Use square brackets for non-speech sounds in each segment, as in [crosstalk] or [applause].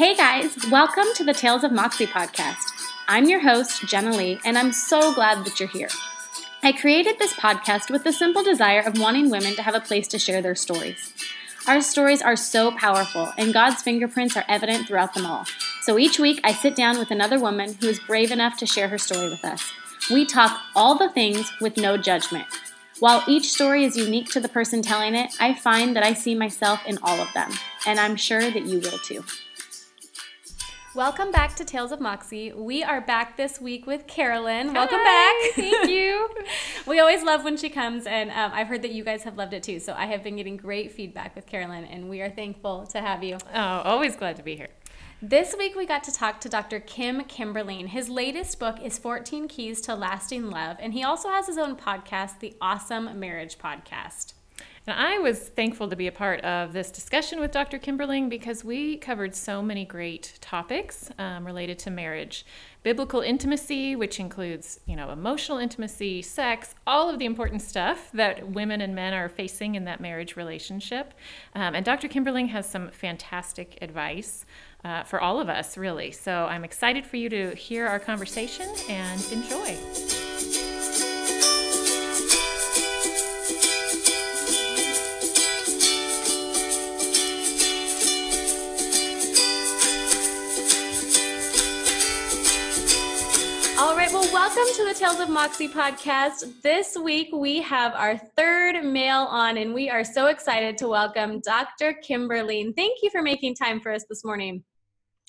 Hey guys, welcome to the Tales of Moxie podcast. I'm your host, Jenna Lee, and I'm so glad that you're here. I created this podcast with the simple desire of wanting women to have a place to share their stories. Our stories are so powerful, and God's fingerprints are evident throughout them all. So each week, I sit down with another woman who is brave enough to share her story with us. We talk all the things with no judgment. While each story is unique to the person telling it, I find that I see myself in all of them, and I'm sure that you will too. Welcome back to Tales of Moxie. We are back this week with Carolyn. Welcome Hi, back. [laughs] Thank you. [laughs] we always love when she comes, and um, I've heard that you guys have loved it too. So I have been getting great feedback with Carolyn, and we are thankful to have you. oh, always glad to be here. This week we got to talk to Dr. Kim Kimberling. His latest book is 14 Keys to Lasting Love, and he also has his own podcast, the Awesome Marriage Podcast. And I was thankful to be a part of this discussion with Dr. Kimberling because we covered so many great topics um, related to marriage. Biblical intimacy, which includes, you know, emotional intimacy, sex, all of the important stuff that women and men are facing in that marriage relationship. Um, and Dr. Kimberling has some fantastic advice uh, for all of us, really. So I'm excited for you to hear our conversation and enjoy. Right, well, welcome to the Tales of Moxie podcast. This week we have our third male on, and we are so excited to welcome Dr. Kimberling. Thank you for making time for us this morning.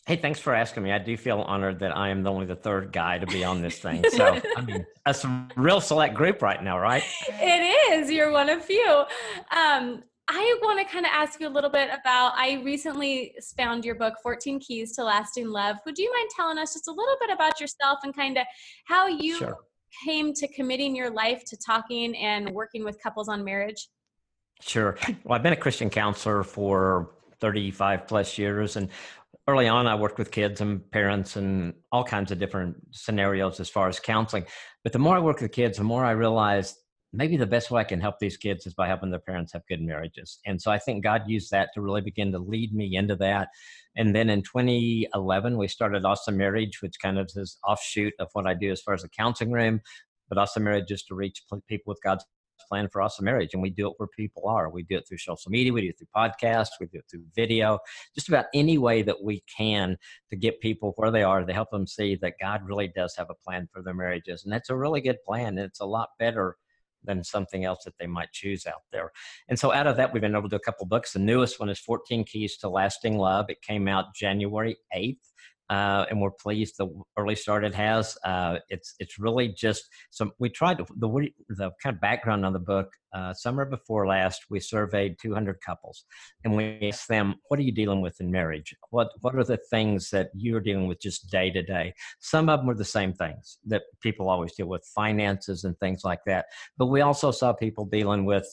Hey, thanks for asking me. I do feel honored that I am the only the third guy to be on this thing. [laughs] So, I mean, that's a real select group right now, right? It is. You're one of few. Um, I want to kind of ask you a little bit about. I recently found your book, 14 Keys to Lasting Love. Would you mind telling us just a little bit about yourself and kind of how you Sure. came to committing your life to talking and working with couples on marriage? Sure. Well, I've been a Christian counselor for 35 plus years. And early on, I worked with kids and parents and all kinds of different scenarios as far as counseling. But the more I work with kids, the more I realized maybe the best way I can help these kids is by helping their parents have good marriages. And so I think God used that to really begin to lead me into that. And then in 2011, we started Awesome Marriage, which kind of is offshoot of what I do as far as the counseling room. But Awesome Marriage is to reach people with God's plan for awesome marriage. And we do it where people are. We do it through social media. We do it through podcasts. We do it through video. Just about any way that we can to get people where they are to help them see that god really does have a plan for their marriages. And that's a really good plan. And it's a lot better than something else that they might choose out there. And so out of that we've been able to do a couple books. The newest one is 14 keys to lasting love. It came out january 8th uh, and we're pleased the early start it has. Uh, it's it's really just some. We tried to, the the kind of background on the book. Uh, summer before last, we surveyed 200 couples, and we asked them, "What are you dealing with in marriage? What what are the things that you're dealing with just day to day?" Some of them were the same things that people always deal with, finances and things like that. But we also saw people dealing with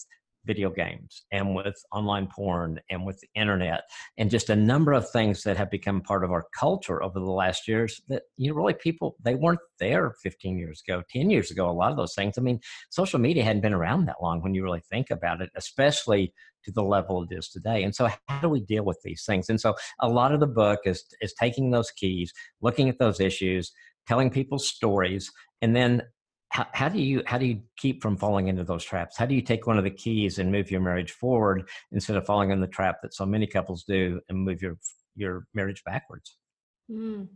video games and with online porn and with the internet and just a number of things that have become part of our culture over the last years that you know really people they weren't there 15 years ago 10 years ago a lot of those things. I mean social media hadn't been around that long when you really think about it especially to the level it is today. And so how do we deal with these things? And so a lot of the book is is taking those keys looking at those issues telling people stories and then how, how do you how do you keep from falling into those traps how do you take one of the keys and move your marriage forward instead of falling in the trap that so many couples do and move your your marriage backwards Mm.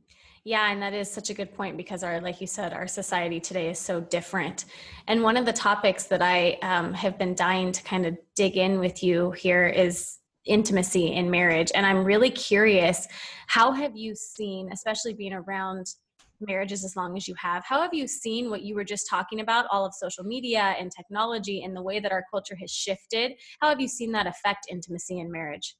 Yeah, and that is such a good point because our, like you said, our society today is so different. And one of the topics that I um, have been dying to kind of dig in with you here is intimacy in marriage. And I'm really curious, how have you seen, especially being around marriages as long as you have, how have you seen what you were just talking about, all of social media and technology and the way that our culture has shifted? How have you seen that affect intimacy in marriage?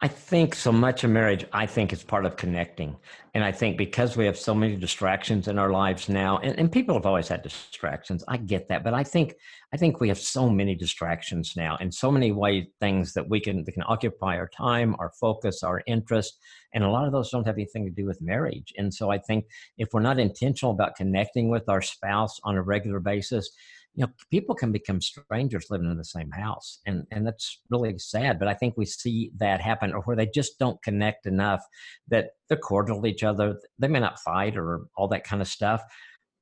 I think so much of marriage, I think is part of connecting. And I think because we have so many distractions in our lives now, and, and people have always had distractions, I get that. But I think I think we have so many distractions now and so many way things that we can that can occupy our time, our focus, our interest. And a lot of those don't have anything to do with marriage. And so I think if we're not intentional about connecting with our spouse on a regular basis, you know people can become strangers living in the same house and and that's really sad but i think we see that happen or where they just don't connect enough that they're cordial to each other they may not fight or all that kind of stuff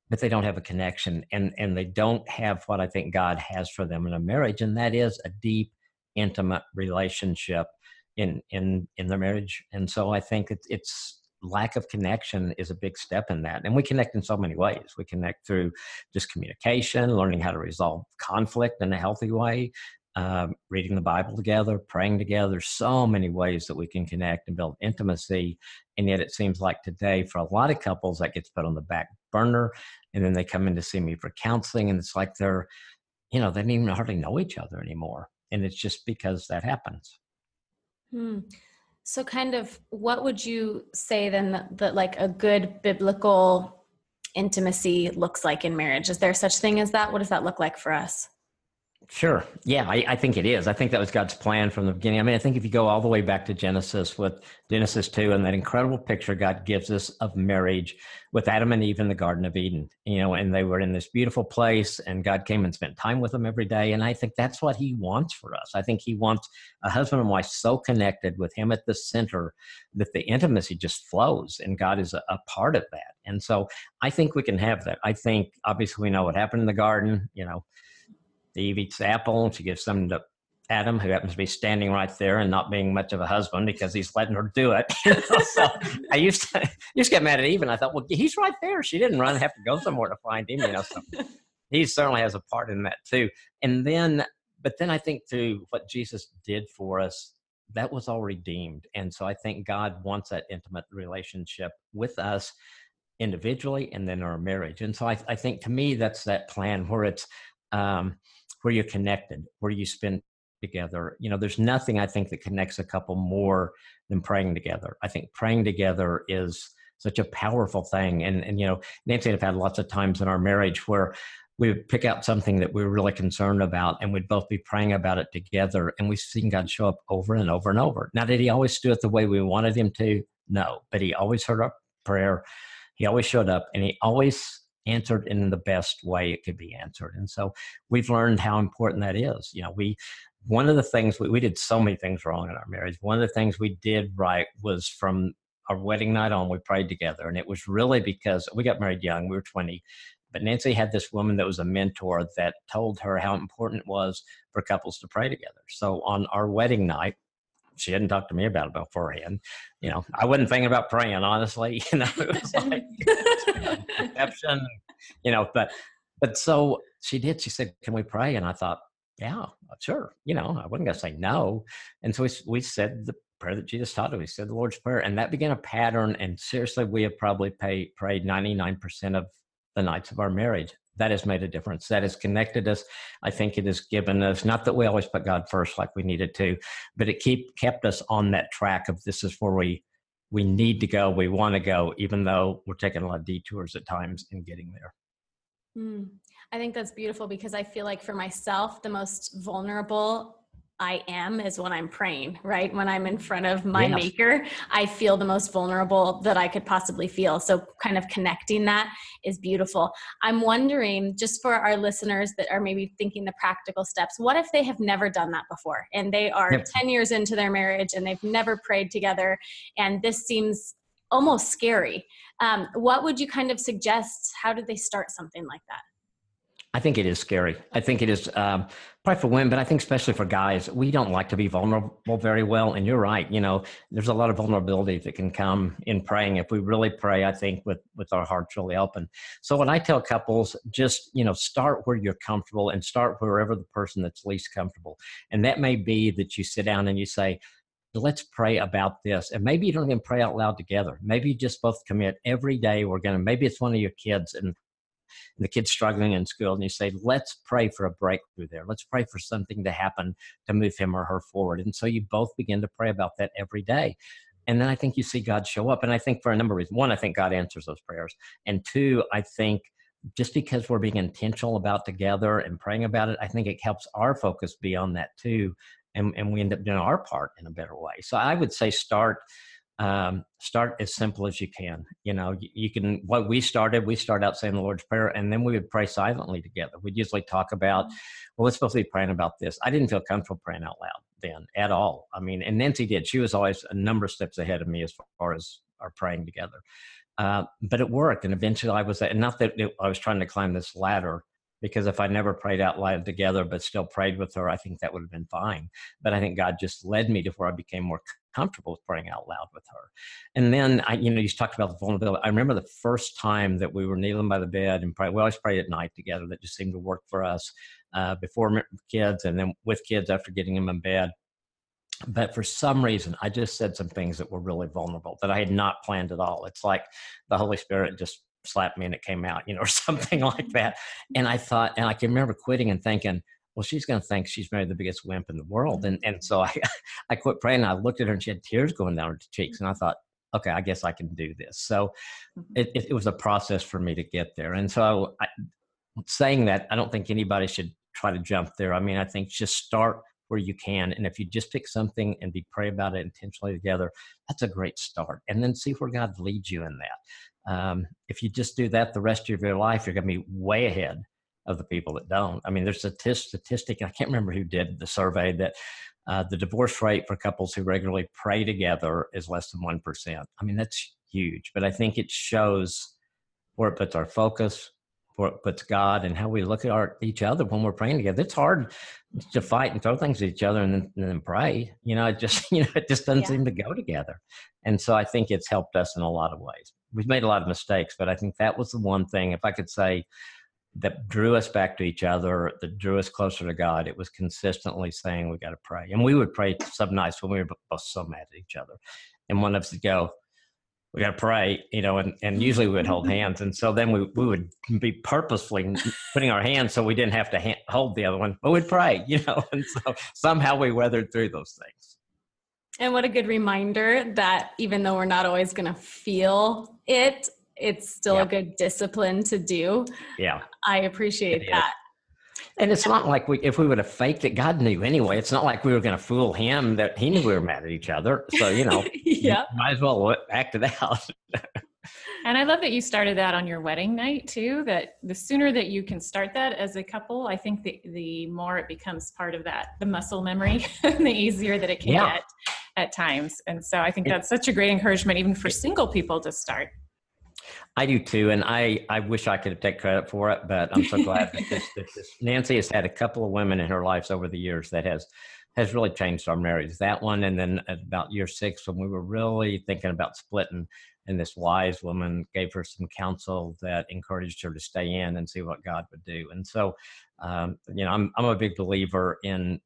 but they don't have a connection and and they don't have what i think god has for them in a marriage and that is a deep intimate relationship in in in their marriage and so i think it's it's lack of connection is a big step in that. And we connect in so many ways. We connect through just communication, learning how to resolve conflict in a healthy way, um, reading the Bible together, praying together. So many ways that we can connect and build intimacy. And yet it seems like today, for a lot of couples, that gets put on the back burner. And then they come in to see me for counseling, and it's like they're, you know, they don't even hardly know each other anymore. And it's just because that happens. Hmm. So, kind of, what would you say then that, that, like a good biblical intimacy looks like in marriage? Is there such thing as that? What does that look like for us? Sure. Yeah, I, I, think it is. I think that was God's plan from the beginning. I mean, I think if you go all the way back to Genesis with Genesis 2 and that incredible picture God gives us of marriage with Adam and Eve in the Garden of Eden, you know, and they were in this beautiful place and God came and spent time with them every day. And I think that's what He wants for us. I think He wants a husband and wife so connected with Him at the center that the intimacy just flows and God is a, a part of that. And so I think we can have that. I think obviously we know what happened in the garden, you know Eve eats the apple and she gives some to Adam, who happens to be standing right there and not being much of a husband because he's letting her do it. [laughs] so I used to [laughs] used to get mad at Eve, and I thought, well, he's right there. She didn't run, have to go somewhere to find him, you know. So he certainly has a part in that too. And then, but then I think through what Jesus did for us, that was all redeemed. And so I think God wants that intimate relationship with us individually and then our marriage. And so I, I think to me that's that plan where it's um, where you're connected, where you spend together. You know, there's nothing I think that connects a couple more than praying together. I think praying together is such a powerful thing. And and you know, Nancy and I've had lots of times in our marriage where we would pick out something that we were really concerned about and we'd both be praying about it together and we've seen God show up over and over and over. Now did he always do it the way we wanted him to? No. But he always heard our prayer. He always showed up and he always answered in the best way it could be answered. And so we've learned how important that is. You know, we one of the things we, we did so many things wrong in our marriage. One of the things we did right was from our wedding night on, we prayed together. And it was really because we got married young, we were 20. But Nancy had this woman that was a mentor that told her how important it was for couples to pray together. So on our wedding night, she hadn't talked to me about it beforehand. You know, I wasn't thinking about praying, honestly. [laughs] You know, it was [laughs] like deception, you know, but but so she did. She said, Can we pray? And I thought, Yeah, sure. You know, I wasn't gonna say no. And so we we said the prayer that Jesus taught us. We said the Lord's Prayer. And that began a pattern. And seriously, we have probably pay, prayed 99% of the nights of our marriage that has made a difference. That has connected us. I think it has given us not that we always put God first like we needed to, but it keep kept us on that track of this is where we we need to go, we want to go, even though we're taking a lot of detours at times in getting there. Mm. I think that's beautiful because I feel like for myself, the most vulnerable I am is when I'm praying, right? When I'm in front of my yes. maker, I feel the most vulnerable that I could possibly feel. So, kind of connecting that is beautiful. I'm wondering, just for our listeners that are maybe thinking the practical steps, what if they have never done that before and they are yep. 10 years into their marriage and they've never prayed together and this seems almost scary? Um, what would you kind of suggest? How did they start something like that? I think it is scary. I think it is um, probably for women, but I think especially for guys, we don't like to be vulnerable very well. And you're right. You know, there's a lot of vulnerability that can come in praying. If we really pray, I think with with our hearts really open. So when I tell couples, just you know, start where you're comfortable and start wherever the person that's least comfortable. And that may be that you sit down and you say, let's pray about this. And maybe you don't even pray out loud together. Maybe you just both commit every day. We're going to, maybe it's one of your kids and and the kid's struggling in school, and you say, let's pray for a breakthrough there. Let's pray for something to happen to move him or her forward. And so you both begin to pray about that every day. And then I think you see God show up. And I think for a number of reasons. One, I think God answers those prayers. And two, I think just because we're being intentional about together and praying about it, I think it helps our focus be on that too. And, and we end up doing our part in a better way. So I would say start um, start as simple as you can. You know, you, you, can, what we started, we start out saying the Lord's Prayer, and then we would pray silently together. We'd usually talk about, well, we're supposed to be praying about this. I didn't feel comfortable praying out loud then at all. I mean, and Nancy did. She was always a number of steps ahead of me as far as our praying together. Uh, but it worked. And eventually I was, and not that it, I was trying to climb this ladder, because if I never prayed out loud together, but still prayed with her, I think that would have been fine. But I think God just led me to where I became more comfortable with praying out loud with her. And then I, you know, you talked about the vulnerability. I remember the first time that we were kneeling by the bed and pray. We always prayed at night together. That just seemed to work for us uh, before kids, and then with kids after getting them in bed. But for some reason, I just said some things that were really vulnerable that I had not planned at all. It's like the Holy Spirit just slapped me and it came out, you know, [laughs] or something like [laughs] that. And I thought, and I can remember quitting and thinking, well, she's going to think she's married the biggest wimp in the world. And, and so I, [laughs] I quit praying. I looked at her and she had tears going down her cheeks. And I thought, okay, I guess I can do this. So mm-hmm. it, it, it was a process for me to get there. And so I, saying that, I don't think anybody should try to jump there. I mean, I think just start where you can. And if you just pick something and be pray about it intentionally together, that's a great start. And then see where God leads you in that. Um, if you just do that the rest of your life, you're going to be way ahead of the people that don't. I mean, there's a t- statistic, I can't remember who did the survey, that uh, the divorce rate for couples who regularly pray together is less than 1%. I mean, that's huge, but I think it shows where it puts our focus, where it puts God, and how we look at our each other when we're praying together. It's hard to fight and throw things at each other and then, and then pray. You know, it just [laughs] you know it just doesn't yeah. seem to go together. And so I think it's helped us in a lot of ways. We've made a lot of mistakes, but I think that was the one thing. If I could say that drew us back to each other, that drew us closer to God. It was consistently saying we got to pray, and we would pray some nights when we were both so mad at each other, and one of us would go, "We got to pray," you know, and, and usually we would hold hands, and so then we we would be purposefully putting our hands so we didn't have to hold the other one, but we'd pray, [laughs] you know, and so somehow we weathered through those things. And what a good reminder that even though we're not always going to feel it, it's still a good discipline to do. Yeah. I appreciate that. And it's not like we, if we would have faked it, God knew anyway. It's not like we were going to fool him that he knew we were mad at each other. So, you know, [laughs] yeah. might as well act it out. [laughs] and I love that you started that on your wedding night too, that the sooner that you can start that as a couple, I think the, the more it becomes part of that, the muscle memory, [laughs] the easier that it can yeah. get at times. And so I think that's such a great encouragement, even for single people to start. I do too, and I, I wish I could take credit for it, but I'm so glad that, this, [laughs] that this, Nancy has had a couple of women in her lives over the years that has has really changed our marriage. That one, and then about year six when we were really thinking about splitting, and this wise woman gave her some counsel that encouraged her to stay in and see what God would do. And so, um, you know, I'm I'm a big believer in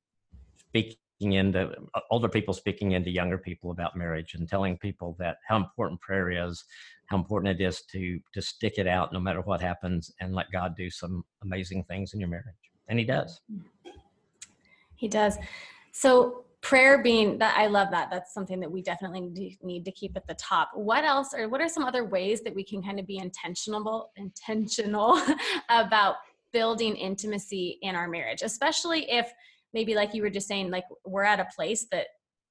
speaking into older people speaking into younger people about marriage and telling people that how important prayer is how important it is to to stick it out no matter what happens and let God do some amazing things in your marriage. And he does. Mm. He does. So prayer being that I love that. That's something that we definitely need to keep at the top. What else or what are some other ways that we can kind of be intentional intentional [laughs] about building intimacy in our marriage, especially if maybe like you were just saying like we're at a place that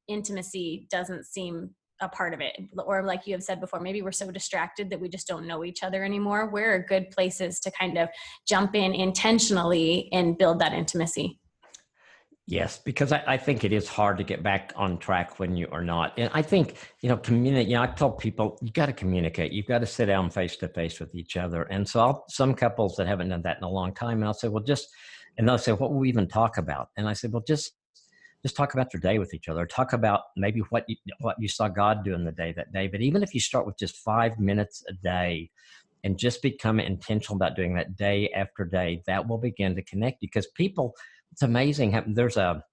intimacy doesn't seem a part of it or like you have said before maybe we're so distracted that we just don't know each other anymore where are good places to kind of jump in intentionally and build that intimacy Yes, because I, I, think it is hard to get back on track when you are not. And I think, you know, communicate, you know, I tell people you got to communicate. You've got to sit down face to face with each other. And so I'll, some couples that haven't done that in a long time, and I'll say, well, just, and they'll say, what will we even talk about? And I said, well, just just talk about your day with each other. Talk about maybe what you, what you saw God do in the day that day. But even if you start with just five minutes a day and just become intentional about doing that day after day, that will begin to connect you. Because people, it's amazing. There's a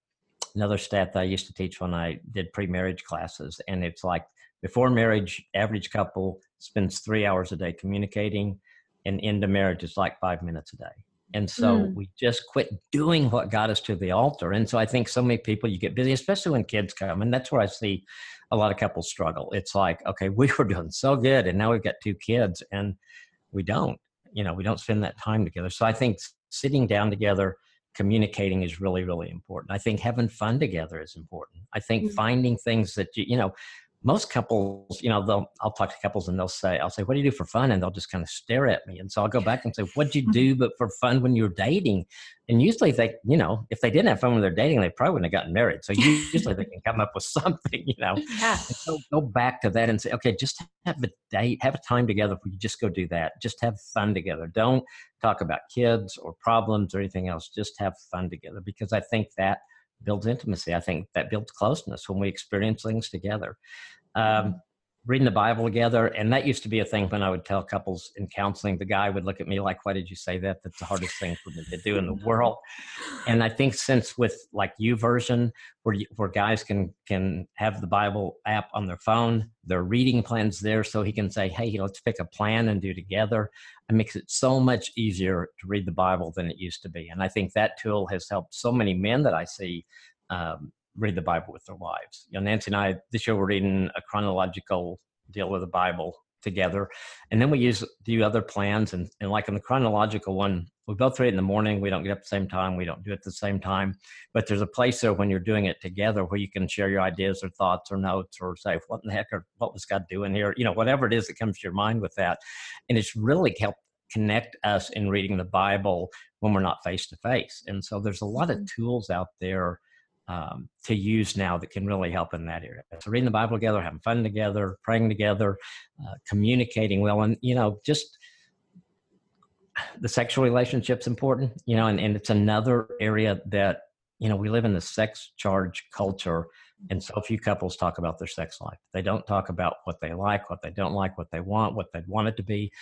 another stat that I used to teach when I did pre-marriage classes, and it's like before marriage, average couple spends three hours a day communicating, and into marriage, it's like five minutes a day. And so mm. we just quit doing what got us to the altar. And so I think so many people, you get busy, especially when kids come. And that's where I see a lot of couples struggle. It's like, okay, [laughs] we were doing so good and now we've got two kids and we don't, you know, we don't spend that time together. So I think sitting down together, communicating is really, really important. I think having fun together is important. I think mm. finding things that you, you know, most couples, you know, they'll I'll talk to couples and they'll say, I'll say, What do you do for fun? And they'll just kind of stare at me. And so I'll go back and say, What'd you [laughs] do but for fun when you were dating? And usually they, you know, if they didn't have fun when they're dating, they probably wouldn't have gotten married. So usually they can come up with [laughs] something, you know. [laughs] Yeah. So go back to that and say, okay, just have a date, have a time together where you just go do that. Just have fun together. Don't talk about kids or problems or anything else. Just have fun together because I think that builds intimacy. I think that builds closeness when we experience things together. Um, reading the Bible together, and that used to be a thing when I would tell couples in counseling. The guy would look at me like, "Why did you say that? That's the hardest thing for me to do in the world." And I think since with like YouVersion, where you, where guys can can have the Bible app on their phone, their reading plans there, so he can say, "Hey, let's pick a plan and do together." It makes it so much easier to read the Bible than it used to be, and I think that tool has helped so many men that I see. Um, read the Bible with their wives. You know, Nancy and I this year we're reading a chronological deal with the Bible together, and then we use do other plans. And, and like in the chronological one, we both read in the morning. We don't get up at the same time. We don't do it at the same time. But there's a place there when you're doing it together where you can share your ideas or thoughts or notes or say what in the heck or what was God doing here? You know, whatever it is that comes to your mind with that, and it's really helped connect us in reading the Bible when we're not face to face. And so there's a lot of mm-hmm. tools out there um, to use now that can really help in that area. So reading the Bible together, having fun together, praying together, uh, communicating well, and you know, just the sexual relationship's important. You know, and, and it's another area that you know we live in the sex charge culture, and so few couples talk about their sex life. They don't talk about what they like, what they don't like, what they want, what they'd want it to be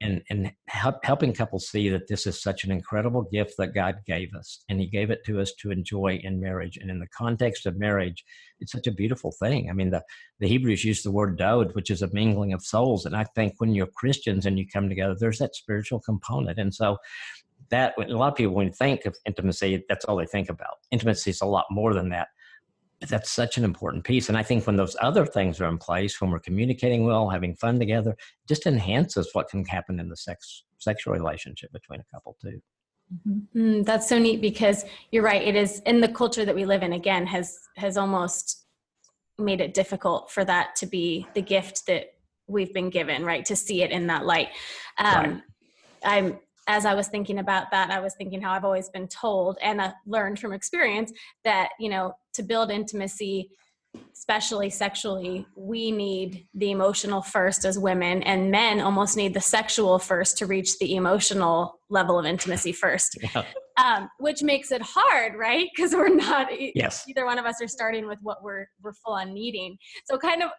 and and help, helping couples see that this is such an incredible gift that God gave us, and He gave it to us to enjoy in marriage. And in the context of marriage, it's such a beautiful thing. I mean, the the Hebrews use the word dode, which is a mingling of souls, and I think when you're Christians and you come together, there's that spiritual component, and so. That a lot of people, when you think of intimacy, that's all they think about. Intimacy is a lot more than that that's such an important piece. And I think when those other things are in place, when we're communicating well, having fun together, just enhances what can happen in the sex sexual relationship between a couple too. Mm-hmm. Mm, that's so neat because you're right. It is in the culture that we live in. Again, has has almost made it difficult for that to be the gift that we've been given. Right to see it in that light. Um, right. I'm as I was thinking about that, I was thinking how I've always been told and uh, learned from experience that, you know, to build intimacy, especially sexually, we need the emotional first as women, and men almost need the sexual first to reach the emotional level of intimacy first. Yeah. Um, which makes it hard, right? Because we're not yes. either one of us are starting with what we're we're full on needing. So kind of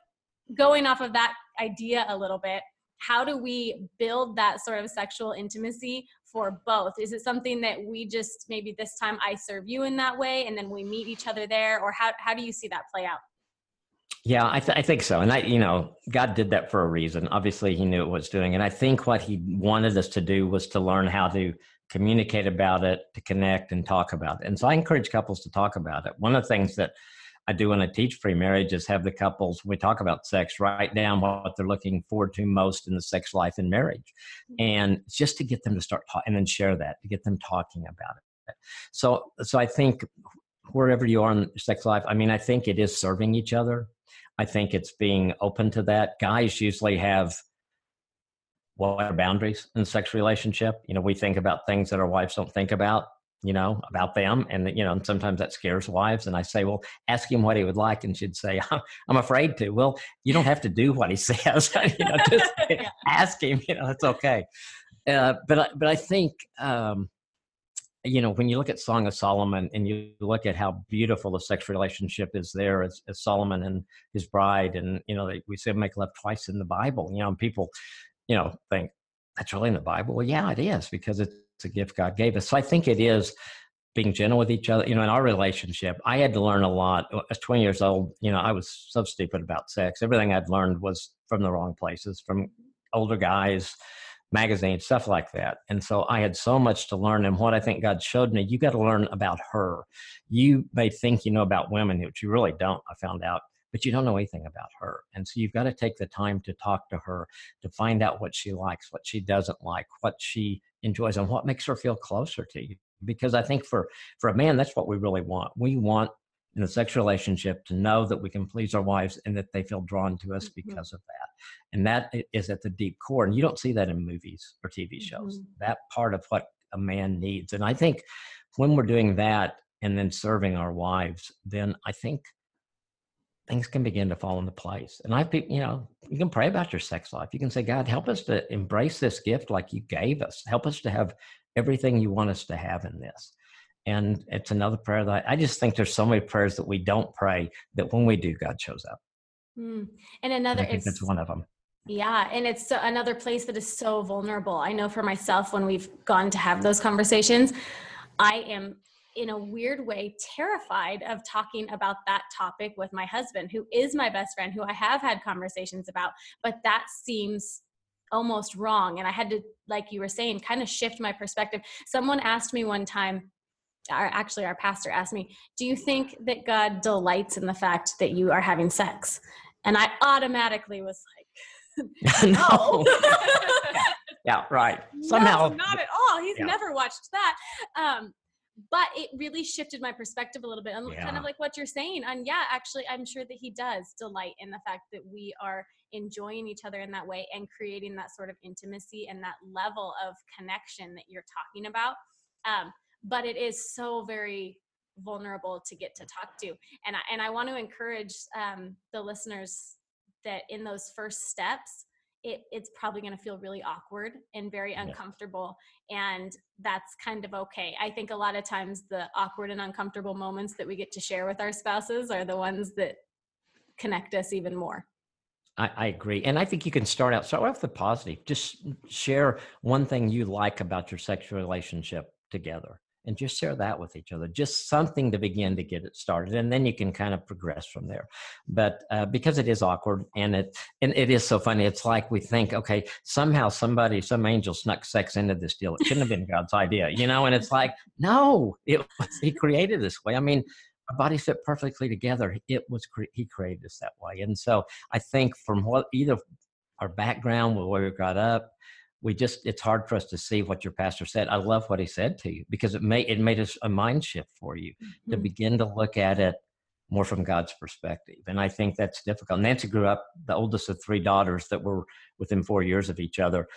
going off of that idea a little bit, how do we build that sort of sexual intimacy for both? Is it something that we just maybe this time i serve you in that way and then we meet each other there? Or how, how do you see that play out? Yeah I, th- I think so. And i you know god did that for a reason. Obviously he knew what was doing. And i think what he wanted us to do was to learn how to communicate about it to connect and talk about it. And so i encourage couples to talk about it. One of the things that I do when I teach free marriage is have the couples we talk about sex write down what they're looking forward to most in the sex life in marriage, mm-hmm. and just to get them to start talking and then share that to get them talking about it. So, so I think wherever you are in sex life, I mean, I think it is serving each other. I think it's being open to that. Guys usually have what are boundaries in sex relationship. You know, we think about things that our wives don't think about you know, about them. And, you know, and sometimes that scares wives. And I say, well, ask him what he would like. And she'd say, [laughs] I'm afraid to. Well, you don't have to do what he [laughs] says. [laughs] you know, just ask him, you know, it's okay. Uh, but, I, but I think, um, you know, when you look at Song of Solomon and you look at how beautiful the sex relationship is there as, as Solomon and his bride, and, you know, they, we say make love twice in the Bible, you know, and people, you know, think that's really in the Bible. Well, yeah, it is because it's it's a gift God gave us. So I think it is being gentle with each other. You know, in our relationship, I had to learn a lot. I was 20 years old. You know, I was so stupid about sex. Everything I'd learned was from the wrong places, from older guys, magazines, stuff like that. And so I had so much to learn. And what I think God showed me, you got to learn about her. You may think you know about women, which you really don't. I found out but you don't know anything about her. And so you've got to take the time to talk to her, to find out what she likes, what she doesn't like, what she enjoys, and what makes her feel closer to you. Because I think for for a man, that's what we really want. We want in a sexual relationship to know that we can please our wives and that they feel drawn to us mm-hmm. because of that. And that is at the deep core. And you don't see that in movies or TV shows. Mm-hmm. That part of what a man needs. And I think when we're doing that and then serving our wives, then I think things can begin to fall into place. And I think, you know, you can pray about your sex life. You can say, God, help us to embrace this gift like you gave us. Help us to have everything you want us to have in this. And it's another prayer that I, I just think there's so many prayers that we don't pray that when we do, God shows up. Mm. And another, and it's one of them. Yeah, and it's another place that is so vulnerable. I know for myself, when we've gone to have those conversations, I am in a weird way terrified of talking about that topic with my husband, who is my best friend, who I have had conversations about, but that seems almost wrong. And I had to, like you were saying, kind of shift my perspective. Someone asked me one time, our, actually, our pastor asked me, Do you think that God delights in the fact that you are having sex? And I automatically was like, [laughs] [laughs] no. [laughs] yeah, right. Somehow. No, not at all. He's yeah. never watched that. Um, but it really shifted my perspective a little bit. And yeah. kind of like what you're saying. And yeah, actually, I'm sure that he does delight in the fact that we are enjoying each other in that way and creating that sort of intimacy and that level of connection that you're talking about. Um, but it is so very vulnerable to get to talk to. And I, and I want to encourage um, the listeners that in those first steps it, it's probably going to feel really awkward and very uncomfortable and that's kind of okay i think a lot of times the awkward and uncomfortable moments that we get to share with our spouses are the ones that connect us even more I, I, agree. And I think you can start out, start off the positive. Just share one thing you like about your sexual relationship together and just share that with each other just something to begin to get it started and then you can kind of progress from there. But uh, because it is awkward and it and it is so funny it's like we think okay somehow somebody some angel snuck sex into this deal. It shouldn't have been god's idea you know and it's like no it was he created this way. I mean our bodies fit perfectly together. It was he created us that way. And so i think from what either our background where we got up we just it's hard for us to see what your pastor said. I love what he said to you because it made it made us a mind shift for you mm-hmm. to begin to look at it more from god's perspective. And i think that's difficult. Nancy grew up the oldest of three daughters that were within four years of each other.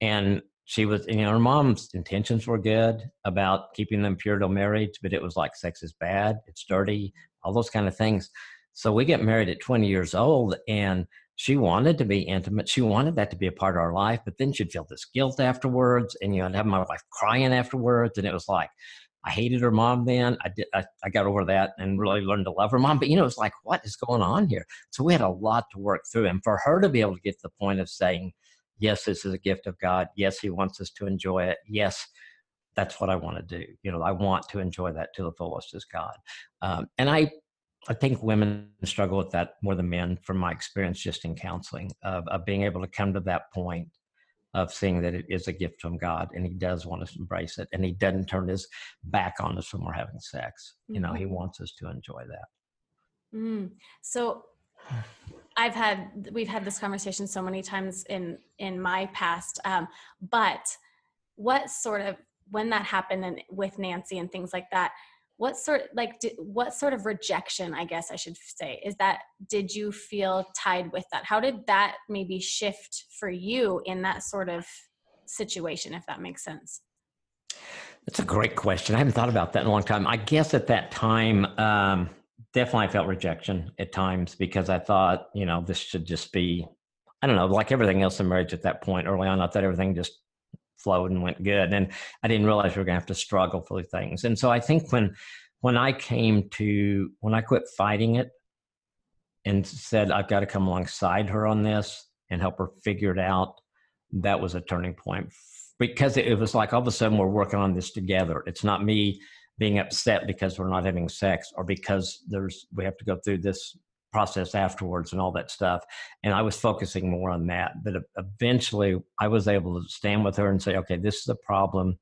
And she was you know her mom's intentions were good about keeping them pure till marriage but it was like sex is bad. It's dirty. All those kind of things. So we get married at 20 years old and she wanted to be intimate. She wanted that to be a part of our life, but then she'd feel this guilt afterwards, and you know, I'd have my wife crying afterwards, and it was like I hated her mom then. I did. I, I got over that and really learned to love her mom. But you know, it's like, what is going on here? So we had a lot to work through, and for her to be able to get to the point of saying, "Yes, this is a gift of God. Yes, He wants us to enjoy it. Yes." That's what I want to do. You know, I want to enjoy that to the fullest as God. Um, and I I think women struggle with that more than men, from my experience just in counseling, of, of being able to come to that point of seeing that it is a gift from God and He does want us to embrace it. And He doesn't turn His back on us when we're having sex. Mm-hmm. You know, He mm-hmm. wants us to enjoy that. Mm. So, I've had we've had this conversation so many times in in my past, um, but what sort of when that happened and with Nancy and things like that, what sort like did, what sort of rejection i guess i should say is that did you feel tied with that? How did that maybe shift for you in that sort of situation if that makes sense? That's a great question. I haven't thought about that in a long time. I guess at that time um, definitely i felt rejection at times because i thought you know this should just be i don't know like everything else in marriage at that point early on i thought everything just flowed and went good. And I didn't realize we were going to have to struggle through things. And so I think when when I came to when I quit fighting it and said I've got to come alongside her on this and help her figure it out, that was a turning point because it was like all of a sudden we're working on this together. It's not me being upset because we're not having sex or because there's we have to go through this process afterwards and all that stuff. And I was focusing more on that. But eventually I was able to stand with her and say, okay, this is a problem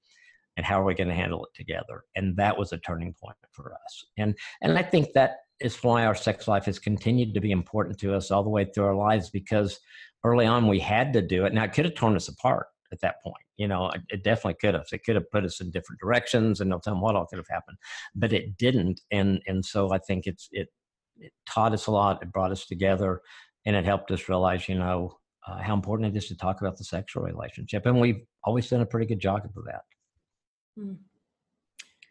and how are we going to handle it together? And that was a turning point for us. And and I think that is why our sex life has continued to be important to us all the way through our lives because early on we had to do it. Now it could have torn us apart. at that point. You know, it definitely could have. It could have put us in different directions, and no telling what all could have happened, but it didn't. And and so I think it's it it taught us a lot. It brought us together, and it helped us realize, you know, uh, how important it is to talk about the sexual relationship. And we've always done a pretty good job of that. Hmm.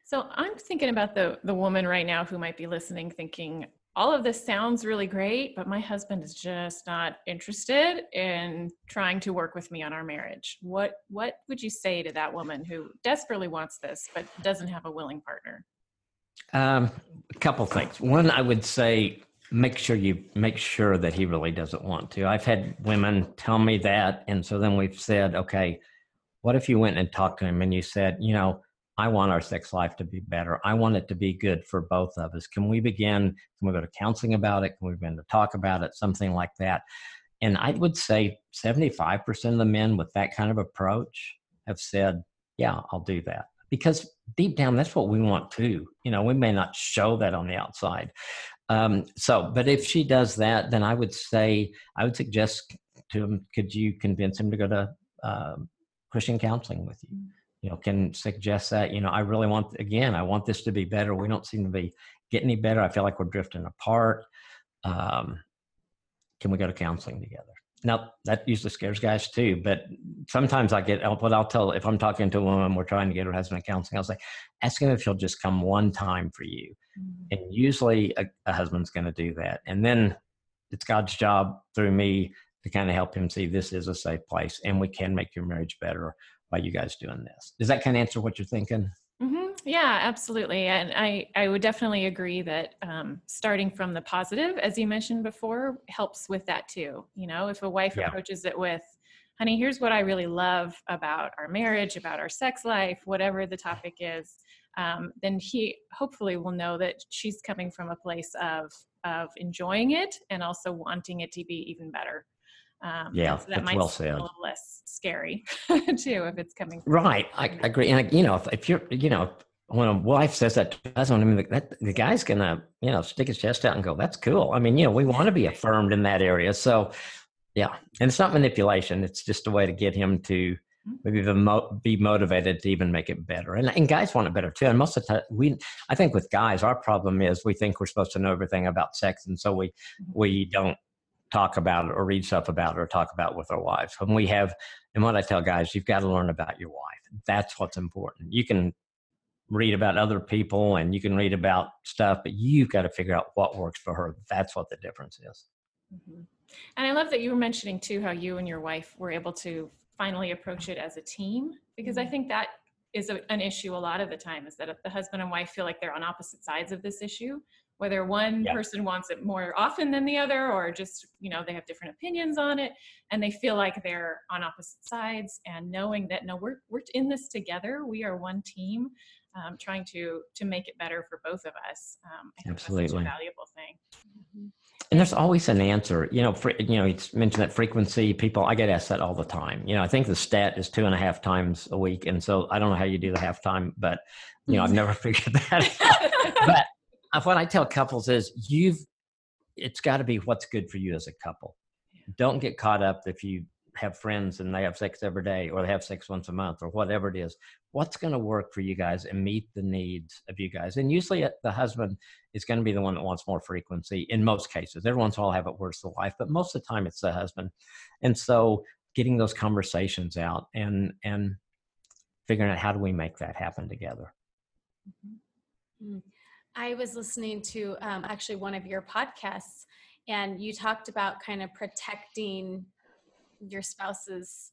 So I'm thinking about the the woman right now who might be listening, thinking, all of this sounds really great, but my husband is just not interested in trying to work with me on our marriage. What what would you say to that woman who desperately wants this but doesn't have a willing partner? Um, a couple things. One, I would say make sure you make sure that he really doesn't want to. I've had women tell me that, and so then we've said, okay, what if you went and talked to him and you said, you know, I want our sex life to be better. I want it to be good for both of us. Can we begin? Can we go to counseling about it? Can we begin to talk about it? Something like that. And I would say 75% of the men with that kind of approach have said, yeah, I'll do that. Because deep down, that's what we want too. You know, we may not show that on the outside. Um, so, but if she does that, then I would say, I would suggest to him, could you convince him to go to uh, Christian counseling with you? you know can suggest that you know i really want again i want this to be better we don't seem to be getting any better i feel like we're drifting apart um, can we go to counseling together now that usually scares guys too but sometimes i get But i'll tell if i'm talking to a woman we're trying to get her husband counseling i'll say ask him if he'll just come one time for you mm-hmm. and usually a, a husband's going to do that and then it's god's job through me to kind of help him see this is a safe place and we can make your marriage better by you guys doing this. Does that kind of answer what you're thinking? Yeah, absolutely. And I, I would definitely agree that um, starting from the positive, as you mentioned before, helps with that too. You know, if a wife yeah. approaches it with, honey, here's what I really love about our marriage, about our sex life, whatever the topic is, um, then he hopefully will know that she's coming from a place of of enjoying it and also wanting it to be even better. Um, yeah, so that might well said. a little less scary [laughs] too if it's coming. right, I agree. And you know, if, if, you're, you know, when a wife says that to husband, I mean, that the guy's gonna, you know, stick his chest out and go, "That's cool." I mean, you know, we want to be affirmed in that area. So, yeah, and it's not manipulation; it's just a way to get him to mm-hmm. maybe be motivated to even make it better. And, and guys want it better too. And most of the time, we, I think, with guys, our problem is we think we're supposed to know everything about sex, and so we mm-hmm. we don't talk about it or read stuff about it or talk about it with our wives. And we have, and what I tell guys, you've got to learn about your wife. That's what's important. You can read about other people and you can read about stuff, but you've got to figure out what works for her. That's what the difference is. Mm-hmm. And I love that you were mentioning too how you and your wife were able to finally approach it as a team because I mm-hmm. think that is a, an issue a lot of the time is that if the husband and wife feel like they're on opposite sides of this issue whether one yeah. person wants it more often than the other or just you know they have different opinions on it and they feel like they're on opposite sides and knowing that no we're, we're in this together we are one team um, trying to to make it better for both of us. Um, absolutely. valuable thing. Mm-hmm. and there's always an answer you know for, you know you mentioned that frequency people i get asked that all the time. You know i think the stat is two and a half times a week and so i don't know how you do the half time but you know i've never [laughs] figured that out. [laughs] But what I tell couples is you've it's got to be what's good for you as a couple. Don't get caught up if you have friends and they have sex every day or they have sex once a month or whatever it is. What's going to work for you guys and meet the needs of you guys? And usually uh, the husband is going to be the one that wants more frequency in most cases. Every once in a have it worse the wife, but most of the time it's the husband. And so getting those conversations out and and figuring out how do we make that happen together. Mm-hmm. Mm. I was listening to um, actually one of your podcasts, and you talked about kind of protecting your spouse's,